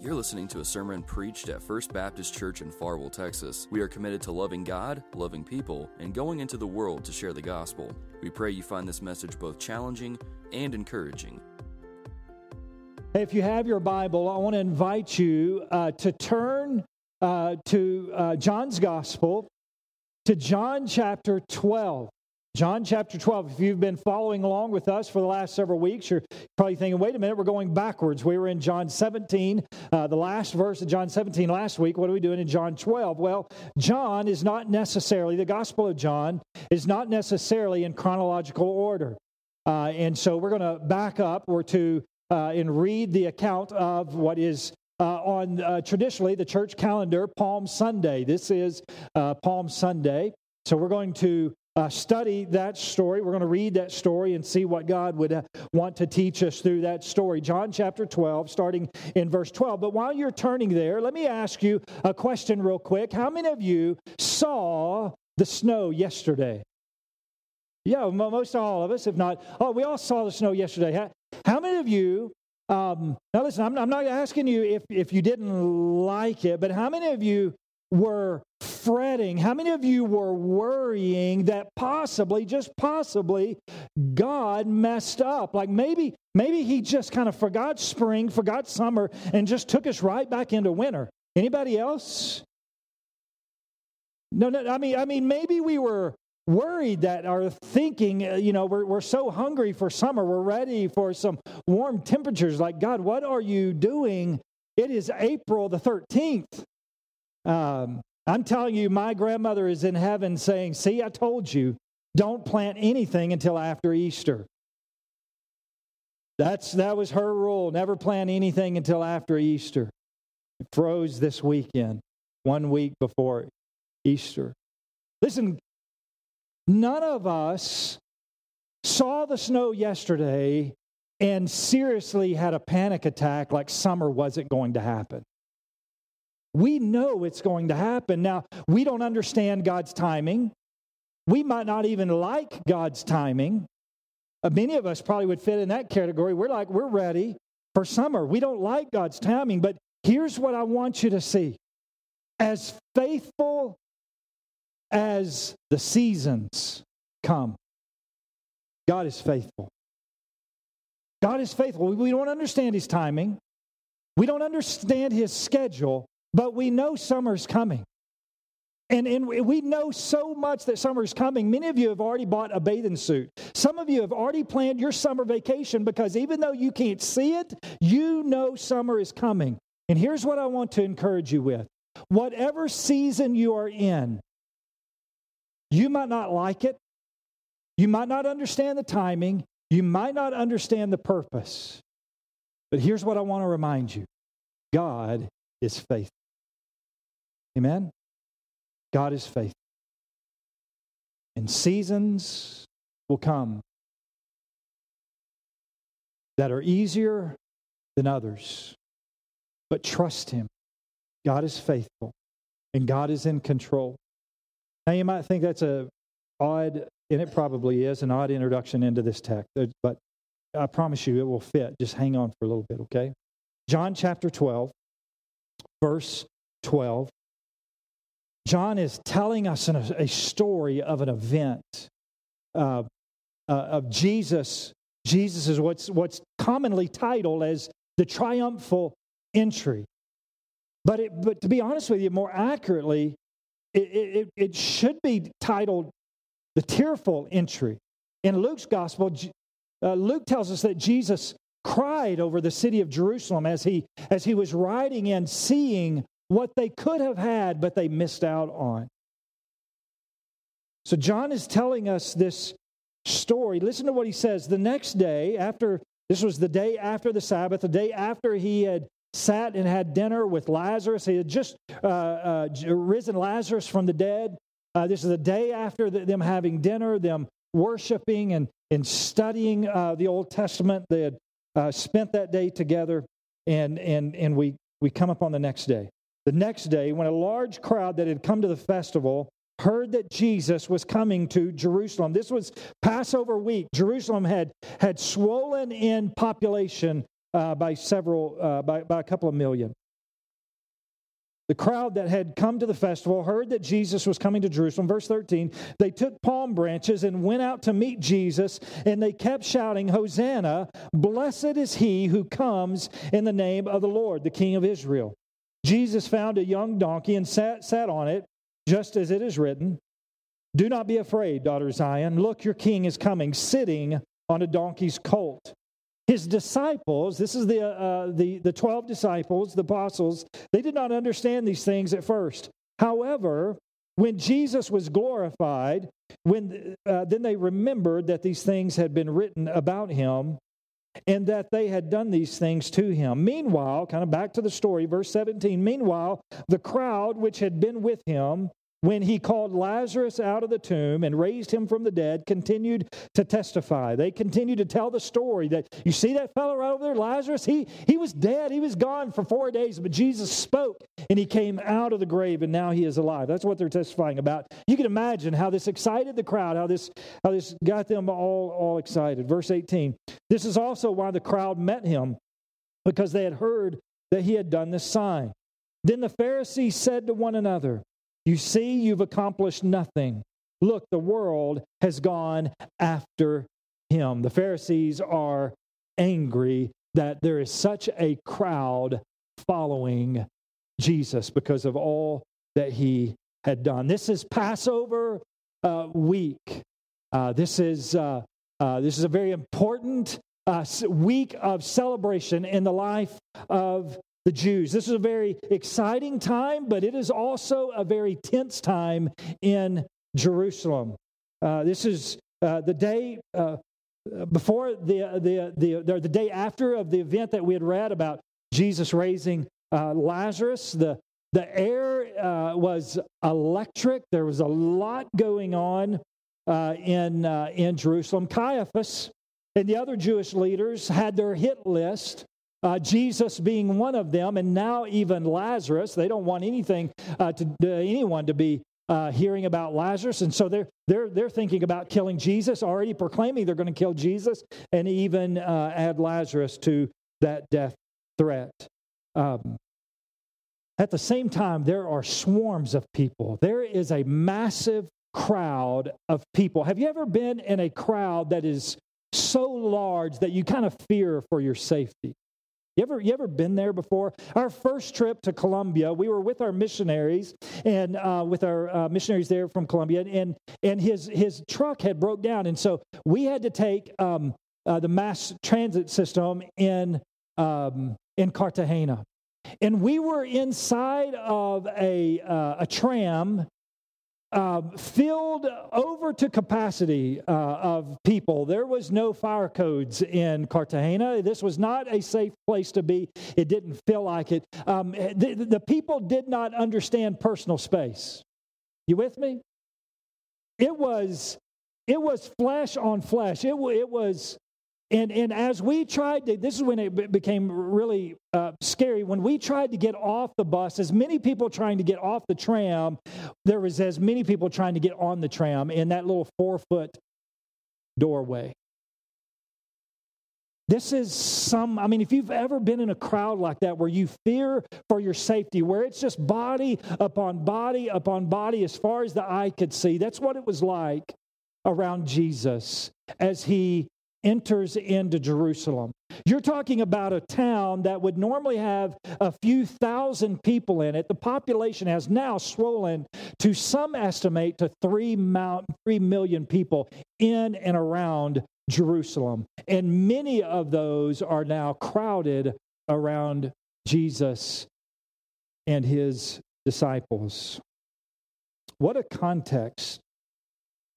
You're listening to a sermon preached at First Baptist Church in Farwell, Texas. We are committed to loving God, loving people, and going into the world to share the gospel. We pray you find this message both challenging and encouraging. If you have your Bible, I want to invite you uh, to turn uh, to uh, John's Gospel, to John chapter 12. John chapter 12. If you've been following along with us for the last several weeks, you're probably thinking, wait a minute, we're going backwards. We were in John 17, uh, the last verse of John 17 last week. What are we doing in John 12? Well, John is not necessarily, the Gospel of John is not necessarily in chronological order. Uh, and so we're going to back up or to uh, and read the account of what is uh, on uh, traditionally the church calendar, Palm Sunday. This is uh, Palm Sunday. So we're going to uh, study that story. We're going to read that story and see what God would uh, want to teach us through that story. John chapter 12, starting in verse 12. But while you're turning there, let me ask you a question real quick. How many of you saw the snow yesterday? Yeah, most all of us, if not, oh, we all saw the snow yesterday. How, many of you um, now, listen, I'm, I'm, not asking you if, if you didn't like it, but how many of you were fretting? How many of you were worrying that possibly, just possibly, God messed up? Like maybe, maybe He just kind of forgot spring, forgot summer, and just took us right back into winter. Anybody else? No, no. I mean, I mean, maybe we were worried that are thinking, uh, you know, we're, we're so hungry for summer, we're ready for some warm temperatures. Like, God, what are you doing? It is April the 13th. Um, I'm telling you, my grandmother is in heaven saying, See, I told you, don't plant anything until after Easter. That's, that was her rule. Never plant anything until after Easter. It froze this weekend, one week before Easter. Listen, none of us saw the snow yesterday and seriously had a panic attack like summer wasn't going to happen. We know it's going to happen. Now, we don't understand God's timing. We might not even like God's timing. Uh, many of us probably would fit in that category. We're like, we're ready for summer. We don't like God's timing, but here's what I want you to see. As faithful as the seasons come, God is faithful. God is faithful. We don't understand his timing. We don't understand his schedule, but we know summer's coming. And, and we know so much that summer's coming. Many of you have already bought a bathing suit. Some of you have already planned your summer vacation because even though you can't see it, you know summer is coming. And here's what I want to encourage you with whatever season you are in, you might not like it, you might not understand the timing, you might not understand the purpose. But here's what I want to remind you God is faithful. Amen? God is faithful. And seasons will come that are easier than others. But trust Him. God is faithful and God is in control. Now, you might think that's a odd, and it probably is an odd introduction into this text, uh, but I promise you it will fit. Just hang on for a little bit, okay? John chapter 12, verse 12. John is telling us a story of an event uh, uh, of Jesus. Jesus is what's, what's commonly titled as the triumphal entry. But, it, but to be honest with you, more accurately, it, it, it should be titled the tearful entry. In Luke's gospel, uh, Luke tells us that Jesus cried over the city of Jerusalem as he, as he was riding in, seeing what they could have had, but they missed out on. So John is telling us this story. Listen to what he says. The next day, after this was the day after the Sabbath, the day after he had sat and had dinner with Lazarus, he had just uh, uh, risen Lazarus from the dead. Uh, this is the day after the, them having dinner, them worshiping and, and studying uh, the Old Testament. They had uh, spent that day together, and, and, and we, we come up on the next day. The next day, when a large crowd that had come to the festival heard that Jesus was coming to Jerusalem, this was Passover week. Jerusalem had, had swollen in population uh, by several, uh, by, by a couple of million. the crowd that had come to the festival heard that Jesus was coming to Jerusalem. Verse 13, they took palm branches and went out to meet Jesus, and they kept shouting, Hosanna, blessed is he who comes in the name of the Lord, the King of Israel. Jesus found a young donkey and sat, sat on it, just as it is written. Do not be afraid, daughter Zion. Look, your king is coming, sitting on a donkey's colt. His disciples, this is the, uh, the, the 12 disciples, the apostles, they did not understand these things at first. However, when Jesus was glorified, when, uh, then they remembered that these things had been written about him and that they had done these things to him. Meanwhile, kind of back to the story, verse 17, meanwhile, the crowd which had been with him when he called Lazarus out of the tomb and raised him from the dead, continued to testify. They continued to tell the story that you see that fellow right over there, Lazarus? He, he was dead. He was gone for four days, but Jesus spoke and he came out of the grave and now he is alive. That's what they're testifying about. You can imagine how this excited the crowd, how this, how this got them all, all excited. Verse 18 This is also why the crowd met him, because they had heard that he had done this sign. Then the Pharisees said to one another, you see, you've accomplished nothing. Look, the world has gone after him. The Pharisees are angry that there is such a crowd following Jesus because of all that he had done. This is Passover uh, week. Uh, this is uh, uh this is a very important uh, week of celebration in the life of the Jews. This is a very exciting time, but it is also a very tense time in Jerusalem. Uh, this is uh, the day uh, before the, the, the, the, day after of the event that we had read about Jesus raising uh, Lazarus. The, the air uh, was electric, there was a lot going on uh, in, in Jerusalem. Caiaphas and the other Jewish leaders had their hit list uh, Jesus being one of them, and now even Lazarus. They don't want anything uh, to uh, anyone to be uh, hearing about Lazarus, and so they're they're they're thinking about killing Jesus. Already proclaiming they're going to kill Jesus, and even uh, add Lazarus to that death threat. Um, at the same time, there are swarms of people. There is a massive crowd of people. Have you ever been in a crowd that is so large that you kind of fear for your safety? You ever, you ever been there before? Our first trip to Colombia, we were with our missionaries and uh, with our uh, missionaries there from Colombia, and and his his truck had broke down, and so we had to take um, uh, the mass transit system in um, in Cartagena, and we were inside of a uh, a tram uh, filled over to capacity uh, of people. There was no fire codes in Cartagena. This was not a safe place to be. It didn't feel like it. Um, the, the people did not understand personal space. You with me? It was it was flesh on flesh. It, it was and, and as we tried to, this is when it became really uh, scary. When we tried to get off the bus, as many people trying to get off the tram, there was as many people trying to get on the tram in that little four foot doorway. This is some, I mean, if you've ever been in a crowd like that where you fear for your safety, where it's just body upon body upon body as far as the eye could see, that's what it was like around Jesus as he enters into Jerusalem. You're talking about a town that would normally have a few thousand people in it. The population has now swollen to some estimate to 3, mount, 3 million people in and around Jerusalem. And many of those are now crowded around Jesus and his disciples. What a context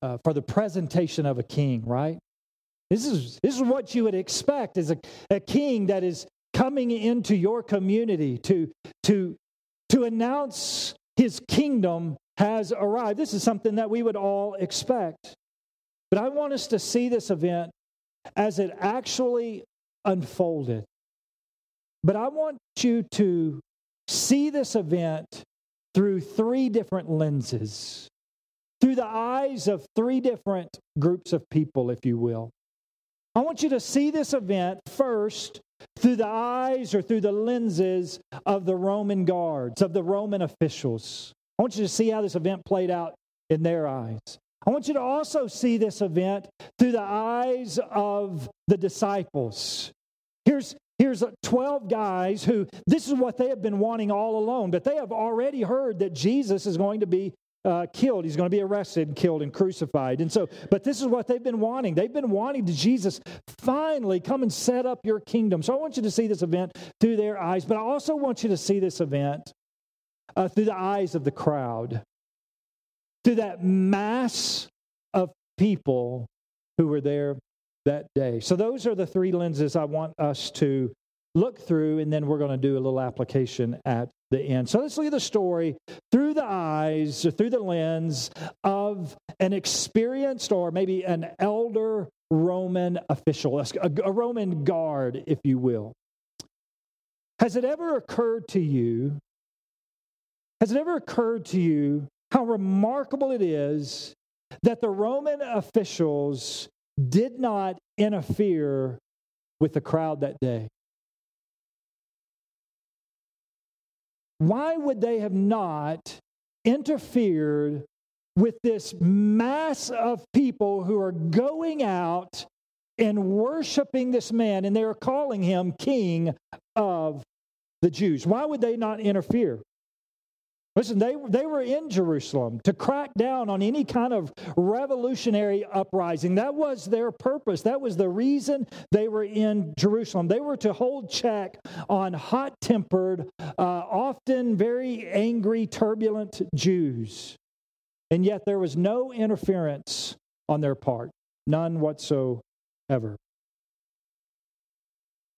uh, for the presentation of a king, right? This is, this is what you would expect as a, a king that is coming into your community to, to, to announce his kingdom has arrived. This is something that we would all expect. But I want us to see this event as it actually unfolded. But I want you to see this event through three different lenses, through the eyes of three different groups of people, if you will. I want you to see this event first through the eyes or through the lenses of the Roman guards, of the Roman officials. I want you to see how this event played out in their eyes. I want you to also see this event through the eyes of the disciples. Here's, here's uh, 12 guys who this is what they have been wanting all along, but they have already heard that Jesus is going to be uh, killed. He's going to be arrested, killed, and crucified. And so, but this is what they've been wanting. They've been wanting to Jesus finally come and set up your kingdom. So I want you to see this event through their eyes, but I also want you to see this event uh, through the eyes of the crowd, through that mass of people who were there that day. So those are the three lenses I want us to look through, and then we're going to do a little application at the end. So let's look at the story through the eyes or through the lens of an experienced or maybe an elder Roman official, a, Roman guard, if you will. Has it ever occurred to you? Has it ever occurred to you how remarkable it is that the Roman officials did not interfere with the crowd that day? Why would they have not interfered with this mass of people who are going out and worshiping this man and they're calling him king of the Jews? Why would they not interfere? Listen, they, they were in Jerusalem to crack down on any kind of revolutionary uprising. That was their purpose. That was the reason they were in Jerusalem. They were to hold check on hot tempered, uh, often very angry, turbulent Jews. And yet there was no interference on their part, none whatsoever.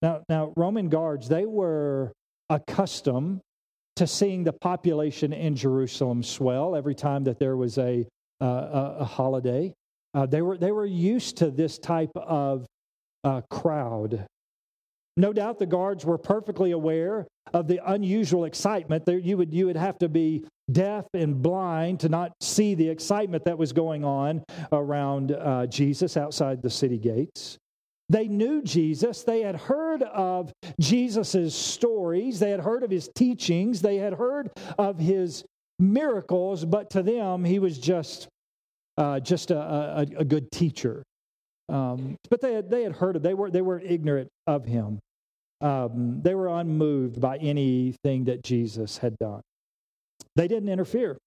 Now, now Roman guards, they were accustomed to seeing the population in Jerusalem swell every time that there was a, uh, a, holiday. Uh, they, were, they were used to this type of uh, crowd. No doubt the guards were perfectly aware of the unusual excitement. There, you, would, you would have to be deaf and blind to not see the excitement that was going on around uh, Jesus outside the city gates. They knew Jesus. They had heard of Jesus' stories. They had heard of his teachings. They had heard of his miracles, but to them, he was just, uh, just a, a, a, good teacher. Um, but they had, they had heard of, they were, they were ignorant of him. Um, they were unmoved by anything that Jesus had done. They didn't interfere.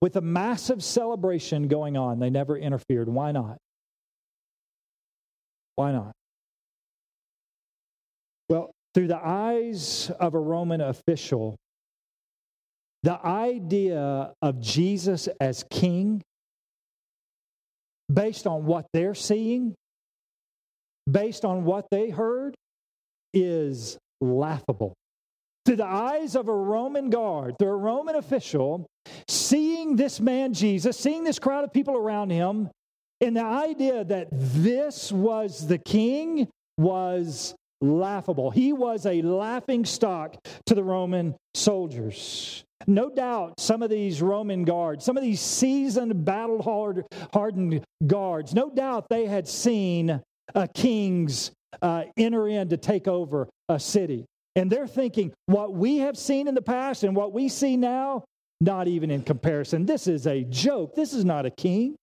With a massive celebration going on, they never interfered. Why not? Why not? Well, through the eyes of a Roman official, the idea of Jesus as king, based on what they're seeing, based on what they heard, is laughable. Through the eyes of a Roman guard, through a Roman official, seeing this man Jesus, seeing this crowd of people around him, and the idea that this was the king was laughable. He was a laughing stock to the Roman soldiers. No doubt some of these Roman guards, some of these seasoned, battle hardened guards, no doubt they had seen a king's uh, enter in to take over a city. And they're thinking, what we have seen in the past and what we see now, not even in comparison. This is a joke. This is not a king.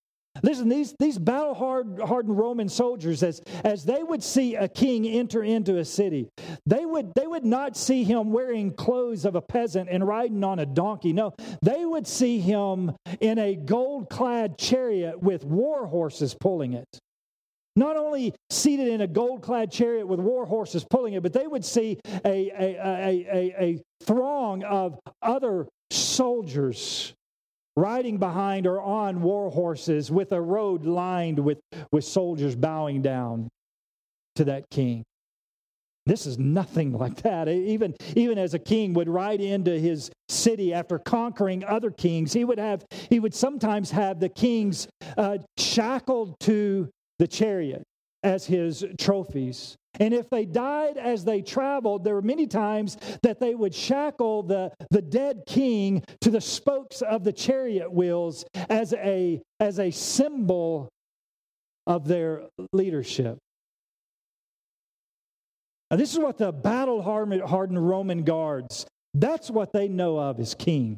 Listen, these, these battle hardened Roman soldiers, as, as they would see a king enter into a city, they would, they would not see him wearing clothes of a peasant and riding on a donkey. No, they would see him in a gold clad chariot with war horses pulling it. Not only seated in a gold clad chariot with war horses pulling it, but they would see a, a, a, a, a throng of other soldiers riding behind or on war horses with a road lined with, with soldiers bowing down to that king. This is nothing like that. Even, even as a king would ride into his city after conquering other kings, he would have he would sometimes have the kings uh, shackled to the chariot as his trophies. And if they died as they traveled, there were many times that they would shackle the, the dead king to the spokes of the chariot wheels as a, as a symbol of their leadership. Now, this is what the battle hardened Roman guards, that's what they know of as king.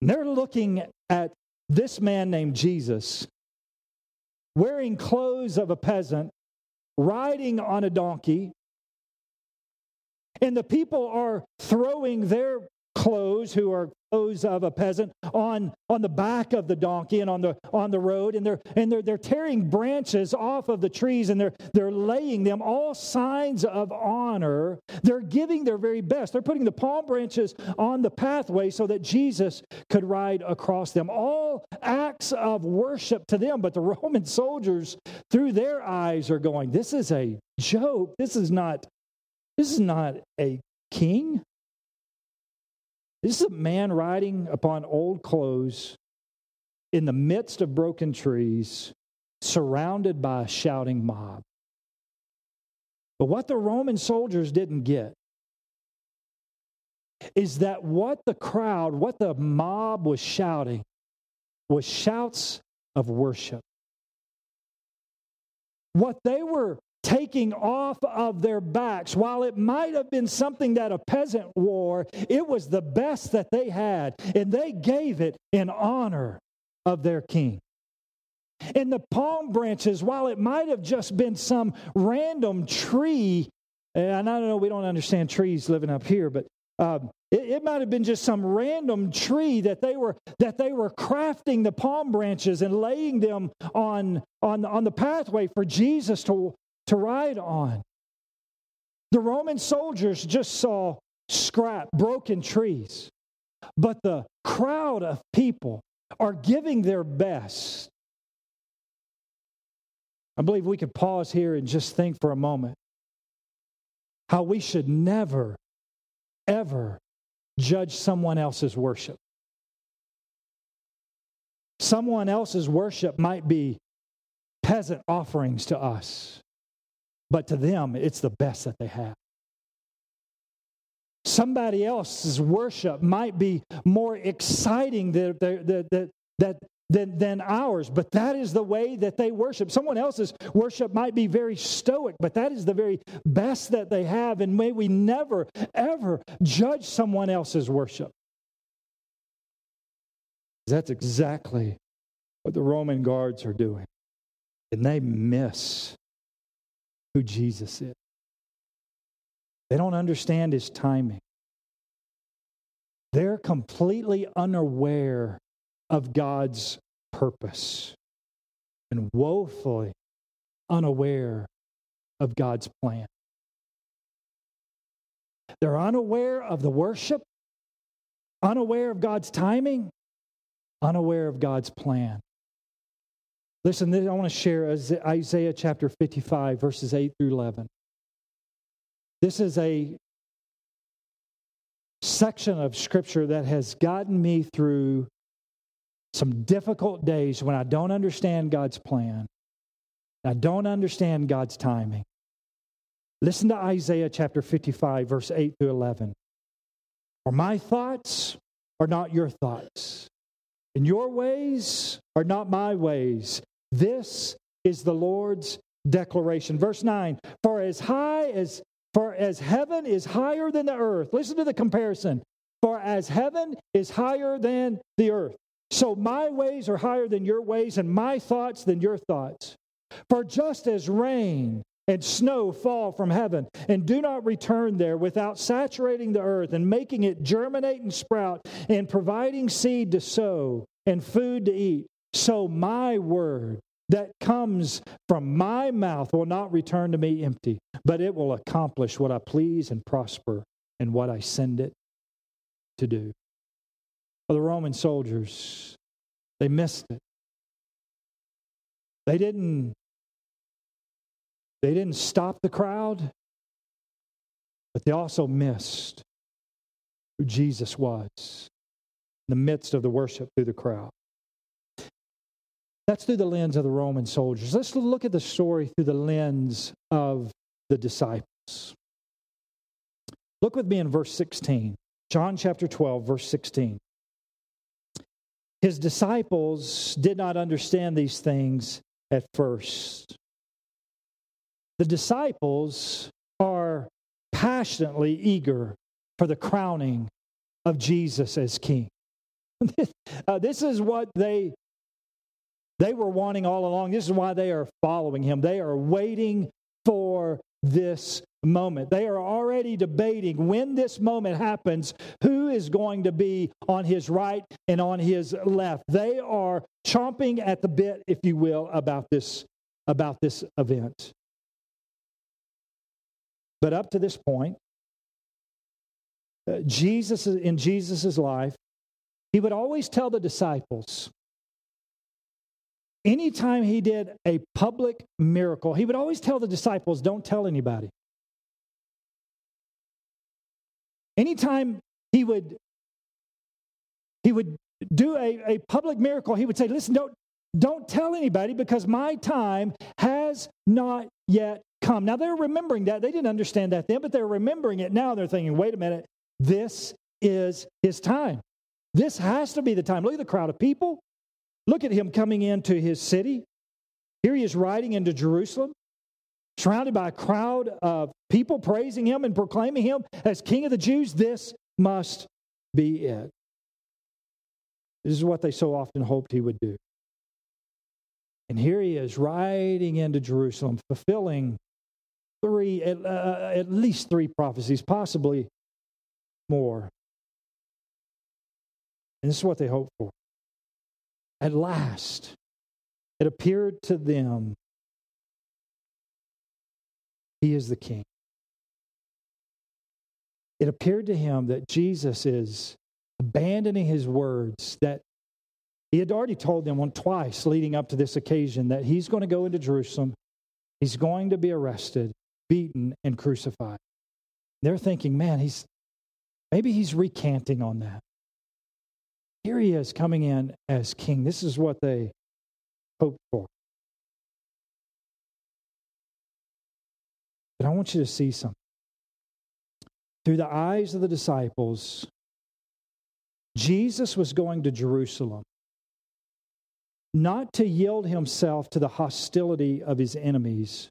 And they're looking at this man named Jesus wearing clothes of a peasant, riding on a donkey. And the people are throwing their clothes, who are clothes of a peasant, on, on the back of the donkey and on the, on the road. And, they're, and they're, they're tearing branches off of the trees and they're, they're laying them, all signs of honor. They're giving their very best. They're putting the palm branches on the pathway so that Jesus could ride across them. All acts of worship to them. But the Roman soldiers, through their eyes, are going, This is a joke. This is not. This is not a king. This is a man riding upon old clothes in the midst of broken trees, surrounded by a shouting mob. But what the Roman soldiers didn't get is that what the crowd, what the mob was shouting, was shouts of worship. What they were taking off of their backs. While it might have been something that a peasant wore, it was the best that they had, and they gave it in honor of their king. In the palm branches, while it might have just been some random tree, and I don't know, we don't understand trees living up here, but um, it, it might have been just some random tree that they were that they were crafting the palm branches and laying them on on on the pathway for Jesus to to ride on. The Roman soldiers just saw scrap, broken trees, but the crowd of people are giving their best. I believe we could pause here and just think for a moment how we should never, ever judge someone else's worship. Someone else's worship might be peasant offerings to us but to them, it's the best that they have. Somebody else's worship might be more exciting than, than, than, than ours, but that is the way that they worship. Someone else's worship might be very stoic, but that is the very best that they have. And may we never, ever judge someone else's worship. That's exactly what the Roman guards are doing. And they miss who Jesus is. They don't understand his timing. They're completely unaware of God's purpose and woefully unaware of God's plan. They're unaware of the worship, unaware of God's timing, unaware of God's plan. Listen, I want to share Isaiah chapter 55, verses 8 through 11. This is a section of scripture that has gotten me through some difficult days when I don't understand God's plan. I don't understand God's timing. Listen to Isaiah chapter 55, verse 8 through 11. For my thoughts are not your thoughts, and your ways are not my ways, this is the Lord's declaration. Verse 9 For as high as for as heaven is higher than the earth, listen to the comparison. For as heaven is higher than the earth, so my ways are higher than your ways, and my thoughts than your thoughts. For just as rain and snow fall from heaven and do not return there without saturating the earth and making it germinate and sprout and providing seed to sow and food to eat, so my word that comes from my mouth will not return to me empty, but it will accomplish what I please and prosper in what I send it to do. Well, the Roman soldiers, they missed it. They didn't they didn't stop the crowd, but they also missed who Jesus was in the midst of the worship through the crowd. That's through the lens of the Roman soldiers. Let's look at the story through the lens of the disciples. Look with me in verse 16. John chapter 12, verse 16. His disciples did not understand these things at first. the disciples are passionately eager for the crowning of Jesus as king. uh, this is what they they were wanting all along. This is why they are following him. They are waiting for this moment. They are already debating when this moment happens, who is going to be on his right and on his left. They are chomping at the bit, if you will, about this, about this event. But up to this point, uh, Jesus in Jesus' life, he would always tell the disciples, anytime he did a public miracle, he would always tell the disciples, don't tell anybody. Anytime he would he would do a, a public miracle, he would say, listen, don't don't tell anybody because my time has not yet come. Now they're remembering that. They didn't understand that then, but they're remembering it now. They're thinking, wait a minute, this is his time. This has to be the time. Look at the crowd of people. Look at him coming into his city. Here he is riding into Jerusalem, surrounded by a crowd of people praising him and proclaiming him as King of the Jews. This must be it. This is what they so often hoped he would do. And here he is riding into Jerusalem, fulfilling three, at, uh, at least three prophecies, possibly more. And this is what they hoped for. At last, it appeared to them he is the king. It appeared to him that Jesus is abandoning his words that he had already told them twice leading up to this occasion that he's going to go into Jerusalem, he's going to be arrested, beaten, and crucified. They're thinking, man, he's maybe he's recanting on that. Here he is coming in as king. This is what they hoped for. But I want you to see something. Through the eyes of the disciples, Jesus was going to Jerusalem not to yield himself to the hostility of his enemies,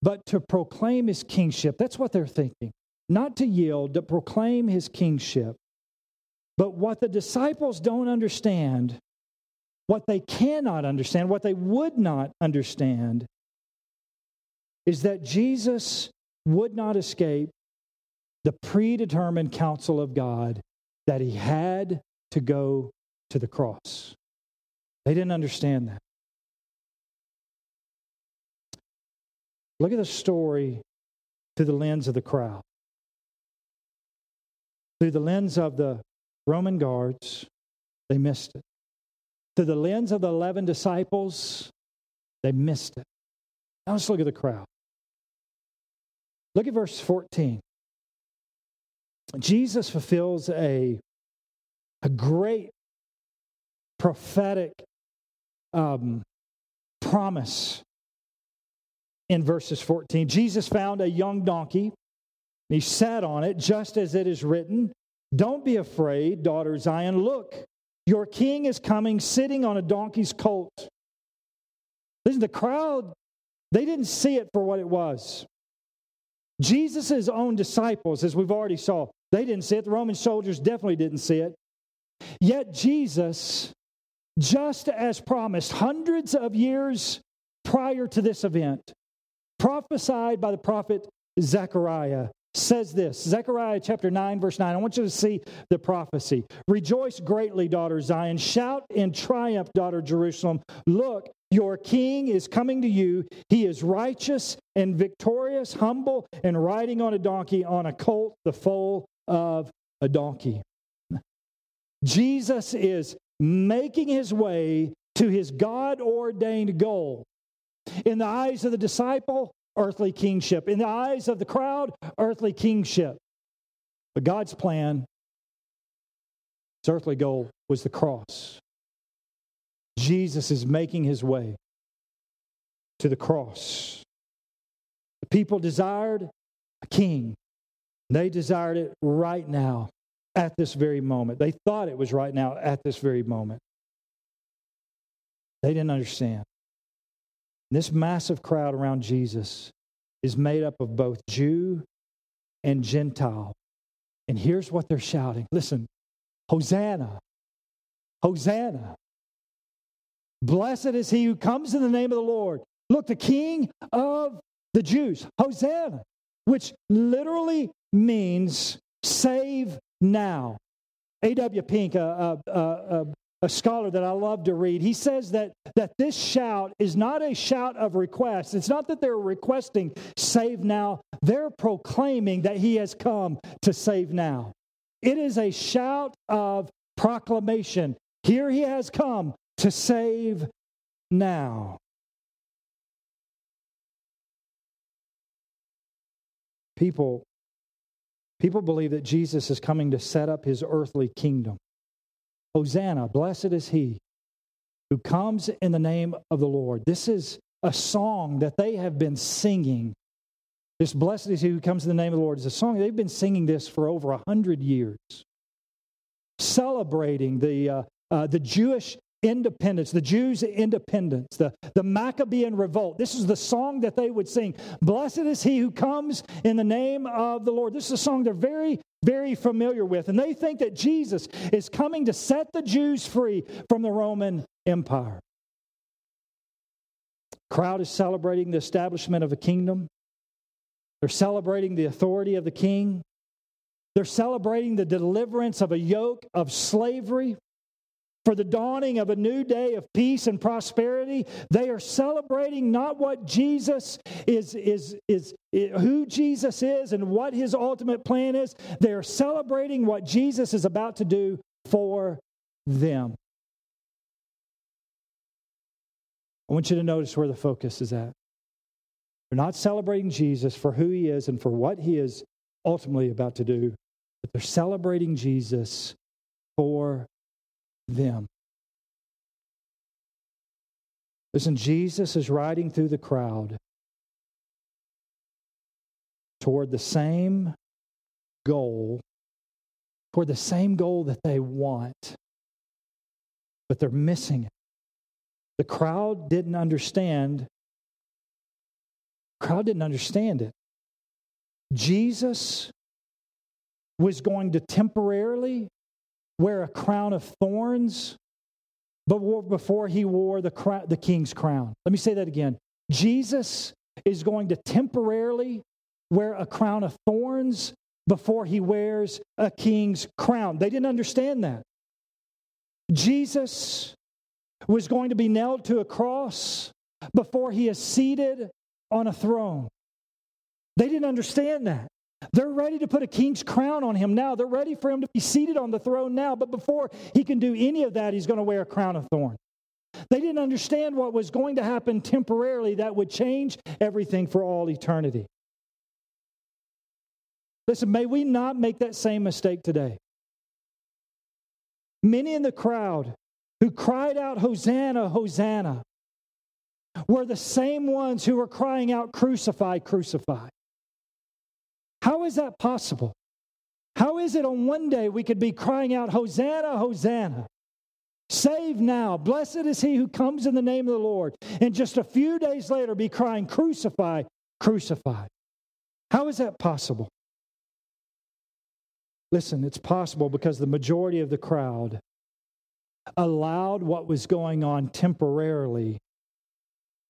but to proclaim his kingship. That's what they're thinking. Not to yield, to proclaim his kingship. But what the disciples don't understand, what they cannot understand, what they would not understand, is that Jesus would not escape the predetermined counsel of God that he had to go to the cross. They didn't understand that. Look at the story through the lens of the crowd, through the lens of the Roman guards, they missed it. Through the lens of the 11 disciples, they missed it. Now let's look at the crowd. Look at verse 14. Jesus fulfills a, a great prophetic um, promise in verses 14. Jesus found a young donkey, he sat on it, just as it is written don't be afraid, daughter Zion. Look, your king is coming sitting on a donkey's colt. Listen, the crowd, they didn't see it for what it was. Jesus' own disciples, as we've already saw, they didn't see it. The Roman soldiers definitely didn't see it. Yet Jesus, just as promised, hundreds of years prior to this event, prophesied by the prophet Zechariah, says this Zechariah chapter 9, verse 9. I want you to see the prophecy. Rejoice greatly, daughter Zion. Shout in triumph, daughter Jerusalem. Look, your king is coming to you. He is righteous and victorious, humble, and riding on a donkey, on a colt, the foal of a donkey. Jesus is making his way to his God ordained goal. In the eyes of the disciple, earthly kingship. In the eyes of the crowd, earthly kingship. But God's plan, his earthly goal was the cross. Jesus is making his way to the cross. The people desired a king. They desired it right now, at this very moment. They thought it was right now, at this very moment. They didn't understand. This massive crowd around Jesus is made up of both Jew and Gentile. And here's what they're shouting listen, Hosanna, Hosanna. Blessed is he who comes in the name of the Lord. Look, the King of the Jews, Hosanna, which literally means save now. A.W. Pink, a, a, a, a, scholar that I love to read, he says that, that this shout is not a shout of request. It's not that they're requesting save now, they're proclaiming that he has come to save now. It is a shout of proclamation. Here he has come to save now. People, people believe that Jesus is coming to set up his earthly kingdom. Hosanna, blessed is he who comes in the name of the Lord. This is a song that they have been singing. This blessed is he who comes in the name of the Lord is a song. They've been singing this for over a hundred years, celebrating the, uh, uh, the Jewish independence, the Jews' independence, the, the Maccabean revolt. This is the song that they would sing. Blessed is he who comes in the name of the Lord. This is a song they're very, very familiar with. And they think that Jesus is coming to set the Jews free from the Roman Empire. Crowd is celebrating the establishment of a kingdom. They're celebrating the authority of the king. They're celebrating the deliverance of a yoke of slavery for the dawning of a new day of peace and prosperity. They are celebrating not what Jesus is, is, is, is, who Jesus is and what his ultimate plan is. They are celebrating what Jesus is about to do for them. I want you to notice where the focus is at. They're not celebrating Jesus for who he is and for what he is ultimately about to do, but they're celebrating Jesus for them. Listen, Jesus is riding through the crowd toward the same goal, toward the same goal that they want, but they're missing it. The crowd didn't understand. Crowd didn't understand it. Jesus was going to temporarily wear a crown of thorns but before he wore the, crown, the king's crown. Let me say that again. Jesus is going to temporarily wear a crown of thorns before he wears a king's crown. They didn't understand that. Jesus was going to be nailed to a cross before he is seated on a throne. They didn't understand that. They're ready to put a king's crown on him now. They're ready for him to be seated on the throne now. But before he can do any of that, he's going to wear a crown of thorns. They didn't understand what was going to happen temporarily that would change everything for all eternity. Listen, may we not make that same mistake today. Many in the crowd who cried out, Hosanna, Hosanna, were the same ones who were crying out, Crucify, crucify. How is that possible? How is it on one day we could be crying out, Hosanna, Hosanna? Save now. Blessed is he who comes in the name of the Lord. And just a few days later be crying, Crucify, crucify. How is that possible? Listen, it's possible because the majority of the crowd allowed what was going on temporarily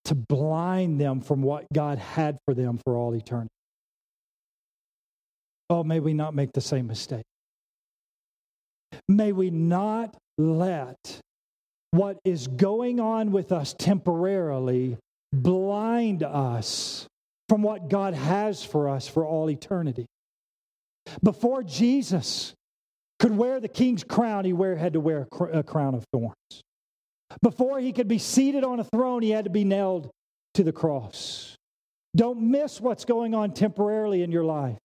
to blind them from what God had for them for all eternity. Oh, may we not make the same mistake. May we not let what is going on with us temporarily blind us from what God has for us for all eternity. Before Jesus could wear the king's crown, he wear, had to wear a crown of thorns. Before he could be seated on a throne, he had to be nailed to the cross. Don't miss what's going on temporarily in your life.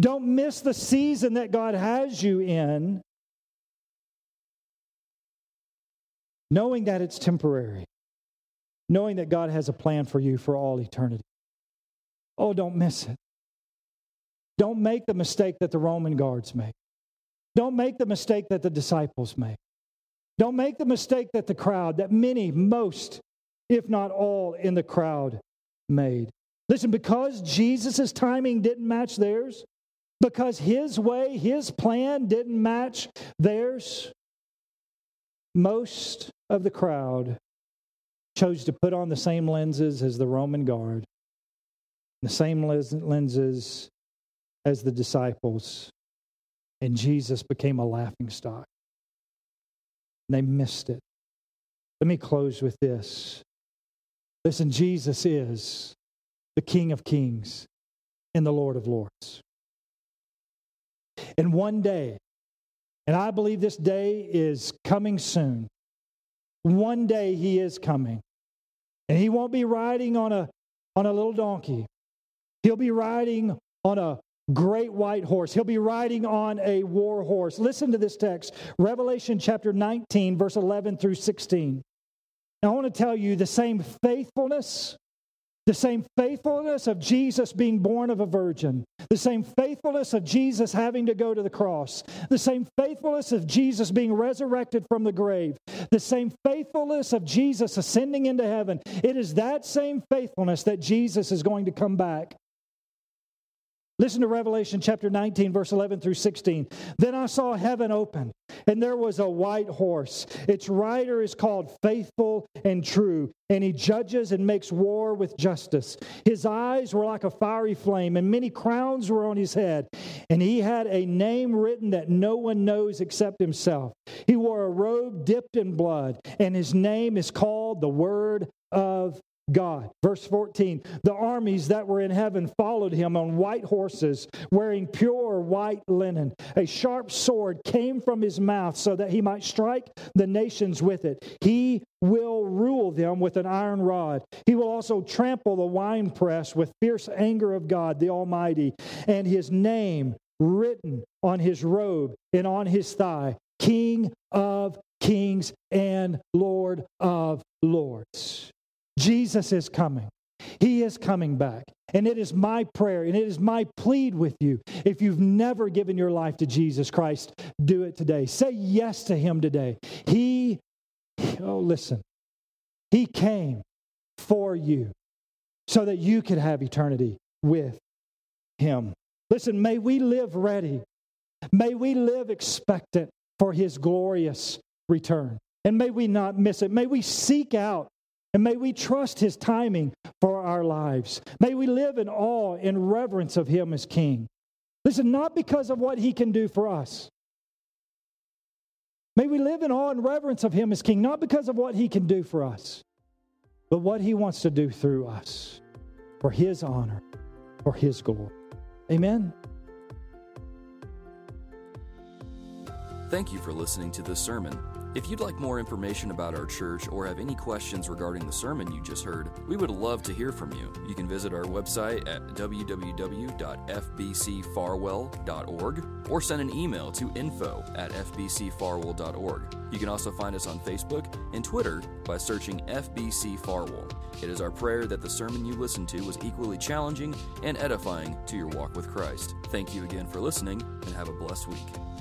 Don't miss the season that God has you in, knowing that it's temporary, knowing that God has a plan for you for all eternity. Oh, don't miss it. Don't make the mistake that the Roman guards made. Don't make the mistake that the disciples made. Don't make the mistake that the crowd, that many, most if not all, in the crowd made. Listen, because Jesus' timing didn't match theirs, because his way, his plan didn't match theirs, most of the crowd chose to put on the same lenses as the Roman guard, the same lenses as the disciples, and Jesus became a laughing stock. They missed it. Let me close with this. Listen, Jesus is the King of Kings and the Lord of Lords. And one day, and I believe this day is coming soon, one day he is coming. And he won't be riding on a, on a little donkey, he'll be riding on a great white horse. He'll be riding on a war horse. Listen to this text Revelation chapter 19, verse 11 through 16. Now, I want to tell you the same faithfulness the same faithfulness of Jesus being born of a virgin, the same faithfulness of Jesus having to go to the cross, the same faithfulness of Jesus being resurrected from the grave, the same faithfulness of Jesus ascending into heaven. It is that same faithfulness that Jesus is going to come back Listen to Revelation chapter 19, verse 11 through 16. Then I saw heaven open, and there was a white horse. Its rider is called Faithful and True, and he judges and makes war with justice. His eyes were like a fiery flame, and many crowns were on his head. And he had a name written that no one knows except himself. He wore a robe dipped in blood, and his name is called the Word of God. Verse 14 The armies that were in heaven followed him on white horses, wearing pure white linen. A sharp sword came from his mouth so that he might strike the nations with it. He will rule them with an iron rod. He will also trample the winepress with fierce anger of God the Almighty, and his name written on his robe and on his thigh King of kings and Lord of lords. Jesus is coming. He is coming back. And it is my prayer and it is my plead with you. If you've never given your life to Jesus Christ, do it today. Say yes to Him today. He, oh, listen, He came for you so that you could have eternity with Him. Listen, may we live ready. May we live expectant for His glorious return. And may we not miss it. May we seek out and may we trust his timing for our lives. May we live in awe and reverence of him as king. Listen, not because of what he can do for us. May we live in awe and reverence of him as king, not because of what he can do for us, but what he wants to do through us for his honor, for his glory. Amen. Thank you for listening to this sermon. If you'd like more information about our church or have any questions regarding the sermon you just heard, we would love to hear from you. You can visit our website at www.fbcfarwell.org or send an email to info at fbcfarwell.org. You can also find us on Facebook and Twitter by searching FBC Farwell. It is our prayer that the sermon you listened to was equally challenging and edifying to your walk with Christ. Thank you again for listening and have a blessed week.